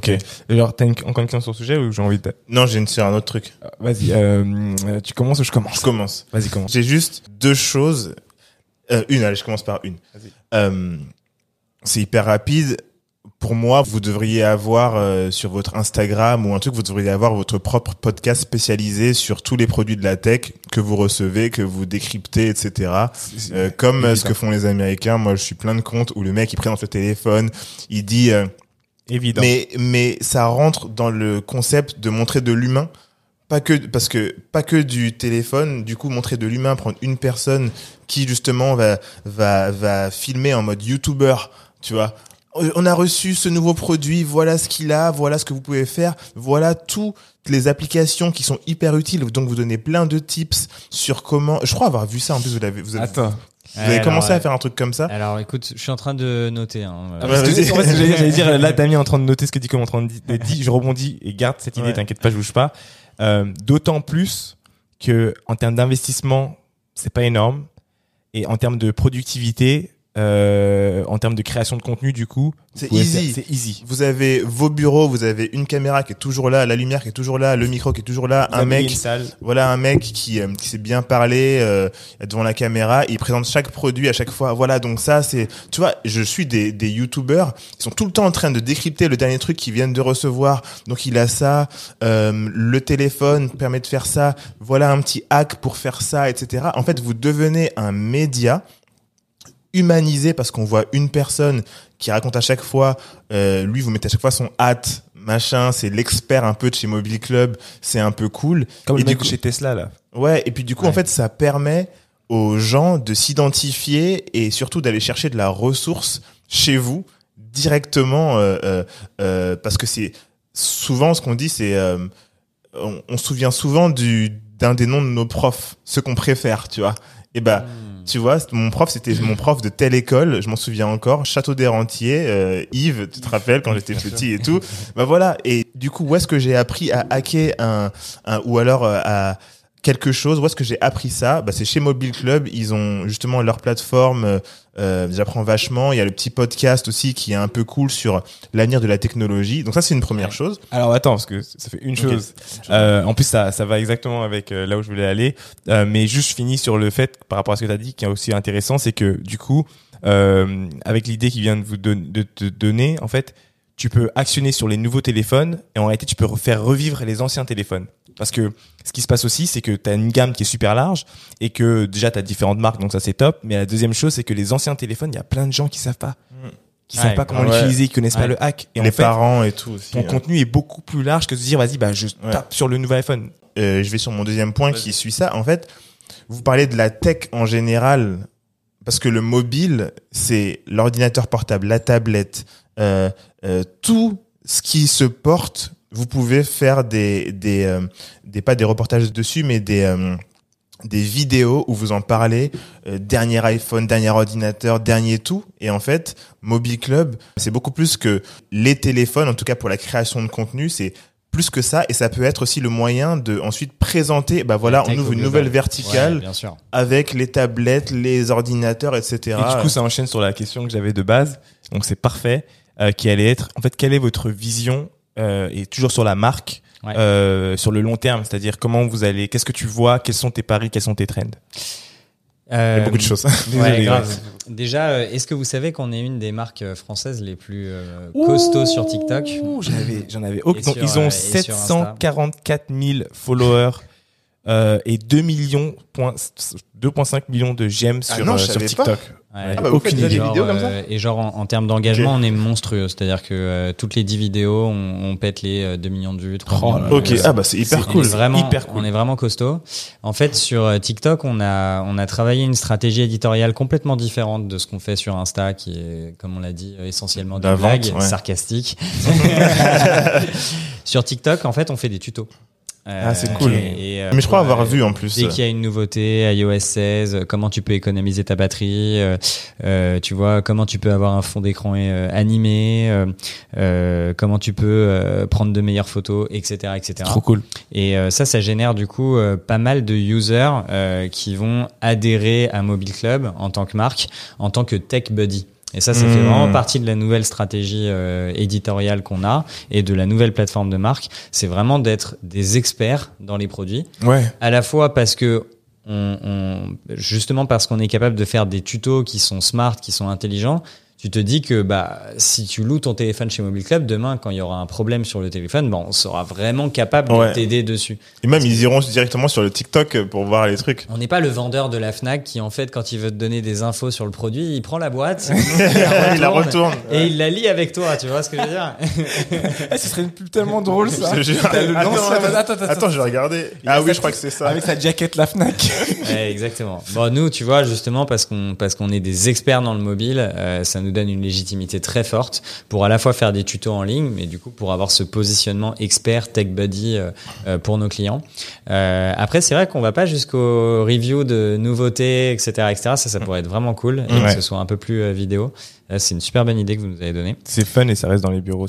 Ok. Alors, t'as une, encore une question sur le sujet ou j'ai envie de... Non, j'ai une sur un autre truc. Euh, Vas-y, euh, tu commences ou je commence? Je commence. Vas-y, commence. J'ai juste deux choses. Euh, une, allez, je commence par une. Vas-y. Euh, c'est hyper rapide. Pour moi, vous devriez avoir euh, sur votre Instagram ou un truc, vous devriez avoir votre propre podcast spécialisé sur tous les produits de la tech que vous recevez, que vous décryptez, etc. Euh, comme euh, ce que font les Américains. Moi, je suis plein de comptes où le mec il présente le téléphone, il dit, euh, Évident. mais mais ça rentre dans le concept de montrer de l'humain. Pas que parce que pas que du téléphone, du coup montrer de l'humain, prendre une personne qui justement va va va filmer en mode YouTuber, tu vois. On a reçu ce nouveau produit, voilà ce qu'il a, voilà ce que vous pouvez faire, voilà toutes les applications qui sont hyper utiles. Donc vous donnez plein de tips sur comment. Je crois avoir vu ça en plus. Vous l'avez vous avez, Attends. Vous avez commencé à faire un truc comme ça. Alors écoute, je suis en train de noter. Hein, Ah, j'allais dire, là, Damien est en train de noter ce que dit comme en train de di- de dire, je rebondis et garde cette idée, Ouais. t'inquiète pas, je bouge pas. Euh, D'autant plus que, en termes d'investissement, c'est pas énorme. Et en termes de productivité, euh, en termes de création de contenu, du coup, C'est easy. C'est easy. Vous avez vos bureaux, vous avez une caméra qui est toujours là, la lumière qui est toujours là, le micro qui est toujours là, Vous un mec salle. Voilà un mec qui, euh, qui sait bien parler euh, devant la caméra. Il présente chaque produit à chaque fois. Voilà, donc ça c'est, tu vois, je suis des des youtubeurs qui sont tout le temps en train de décrypter le dernier truc qu'ils viennent de recevoir. Donc il a ça, euh, le téléphone permet de faire ça. Voilà un petit hack pour faire ça, etc. En fait, vous devenez un média humanisé parce qu'on voit une personne qui raconte à chaque fois, euh, lui vous mettez à chaque fois son hâte, machin, c'est l'expert un peu de chez Mobile Club, c'est un peu cool. Comme Et le du mec coup- chez Tesla, là. Ouais, et puis du coup, Ouais. en fait, ça permet aux gens de s'identifier et surtout d'aller chercher de la ressource chez vous directement, euh, euh, euh, parce que c'est souvent ce qu'on dit, c'est euh, on, on se souvient souvent du d'un des noms de nos profs, ceux qu'on préfère, tu vois. Et ben, tu vois, mon prof, c'était mon prof de telle école, je m'en souviens encore, Château des Rentiers, euh, Yves, tu te rappelles quand j'étais petit et tout. Bah voilà. Et du coup, où est-ce que j'ai appris à hacker un, un ou alors euh, à quelque chose Où est-ce que j'ai appris ça? Bah, C'est chez Mobile Club. Ils ont justement leur plateforme. euh, Euh, J'apprends vachement. Il y a le petit podcast aussi qui est un peu cool sur l'avenir de la technologie. Donc ça, c'est une première Ouais. chose. Alors attends, parce que ça fait une chose. Euh, en plus, ça, ça va exactement avec euh, là où je voulais aller. Euh, mais juste, je finis sur le fait, par rapport à ce que tu as dit, qui est aussi intéressant, c'est que du coup, euh, avec l'idée qui vient de vous don- de te donner, en fait, tu peux actionner sur les nouveaux téléphones et en réalité, tu peux faire revivre les anciens téléphones. Parce que ce qui se passe aussi, c'est que tu as une gamme qui est super large et que déjà, tu as différentes marques, donc ça, c'est top. Mais la deuxième chose, c'est que les anciens téléphones, il y a plein de gens qui savent pas. Qui Ouais, savent pas comment ah ouais. l'utiliser, qui connaissent pas le hack. Et les en fait, parents et tout aussi. ton contenu est beaucoup plus large que de se dire vas-y bah je Ouais. tape sur le nouvel iPhone. Euh, je vais sur mon deuxième point qui suit ça. En fait, vous parlez de la tech en général, parce que le mobile, c'est l'ordinateur portable, la tablette, euh, euh, tout ce qui se porte. Vous pouvez faire des des euh, des pas des reportages dessus, mais des euh, des vidéos où vous en parlez, euh, dernier iPhone, dernier ordinateur, dernier tout. Et en fait, Mobile Club, c'est beaucoup plus que les téléphones, en tout cas pour la création de contenu, c'est plus que ça. Et ça peut être aussi le moyen de ensuite présenter, bah voilà, on ouvre une nouvelle verticale Ouais, bien sûr. avec les tablettes, les ordinateurs, etc. Et du coup ça enchaîne sur la question que j'avais de base. Donc c'est parfait. Euh, qui allait être en fait quelle est votre vision et toujours sur la marque Ouais. euh, sur le long terme, c'est-à-dire comment vous allez, qu'est-ce que tu vois, quels sont tes paris, quels sont tes trends. Il y a beaucoup de choses. Ouais, Désolé, grave. Déjà, euh, est-ce que vous savez qu'on est une des marques euh, françaises les plus euh, costauds sur TikTok? j'en avais. aucun. Donc, sur, ils euh, ont et sur Insta. 744 000 followers euh, et 2 millions, point- 2,5 millions de j'aime Ah sur, non, euh, je sur savais TikTok. Ouais. Ah bah, Aucune idée. des Genre, vidéos comme ça? Euh, Et genre en, en termes d'engagement, on est monstrueux. C'est-à-dire que euh, toutes les 10 vidéos, on, on pète les euh, 2 millions de vues, 3 Oh millions. Ok, ah bah c'est hyper On est cool. vraiment, Hyper cool. On est vraiment costaud. En fait, sur euh, TikTok, on a, on a travaillé une stratégie éditoriale complètement différente de ce qu'on fait sur Insta, qui est, comme on l'a dit, euh, essentiellement des blagues, ouais. sarcastiques. sur TikTok, en fait, on fait des tutos. Euh, Ah, c'est cool. et, euh, Mais je crois avoir vu en plus. Dès qu'il y a une nouveauté, iOS 16, euh, comment tu peux économiser ta batterie, euh, euh, tu vois, comment tu peux avoir un fond d'écran euh, animé, euh, euh, comment tu peux euh, prendre de meilleures photos, etc., etc. Trop cool. Et euh, ça, ça génère du coup euh, pas mal de users euh, qui vont adhérer à Mobile Club en tant que marque, en tant que tech buddy. Et ça, ça fait Mmh. vraiment partie de la nouvelle stratégie euh, éditoriale qu'on a et de la nouvelle plateforme de marque. C'est vraiment d'être des experts dans les produits, Ouais. à la fois parce que on, on- justement parce qu'on est capable de faire des tutos qui sont smart, qui sont intelligents. Tu te dis que bah si tu loues ton téléphone chez Mobile Club demain quand il y aura un problème sur le téléphone, bah, on sera vraiment capable Ouais. de t'aider dessus. Et même, ils iront directement sur le TikTok pour voir les trucs. On n'est pas le vendeur de la Fnac qui en fait quand il veut te donner des infos sur le produit, il prend la boîte, il la retourne. et il la lit avec toi, tu vois ce que je veux dire Eh, ce serait une pub tellement drôle ça. Je Attends, lanceur- attends, attends, attends, Attends, je vais regarder. Ah oui, sa je crois que c'est ça. Avec sa jaquette la Fnac. Ouais, exactement. Bon, nous, tu vois, justement, parce qu'on parce qu'on est des experts dans le mobile, euh, ça nous donne une légitimité très forte pour à la fois faire des tutos en ligne, mais du coup pour avoir ce positionnement expert tech buddy euh, euh, pour nos clients. Euh, après, c'est vrai qu'on va pas jusqu'au review de nouveautés, etc., etc. Ça, ça pourrait être vraiment cool et Ouais. que ce soit un peu plus euh, vidéo. Euh, c'est une super bonne idée que vous nous avez donnée. C'est fun et ça reste dans les bureaux.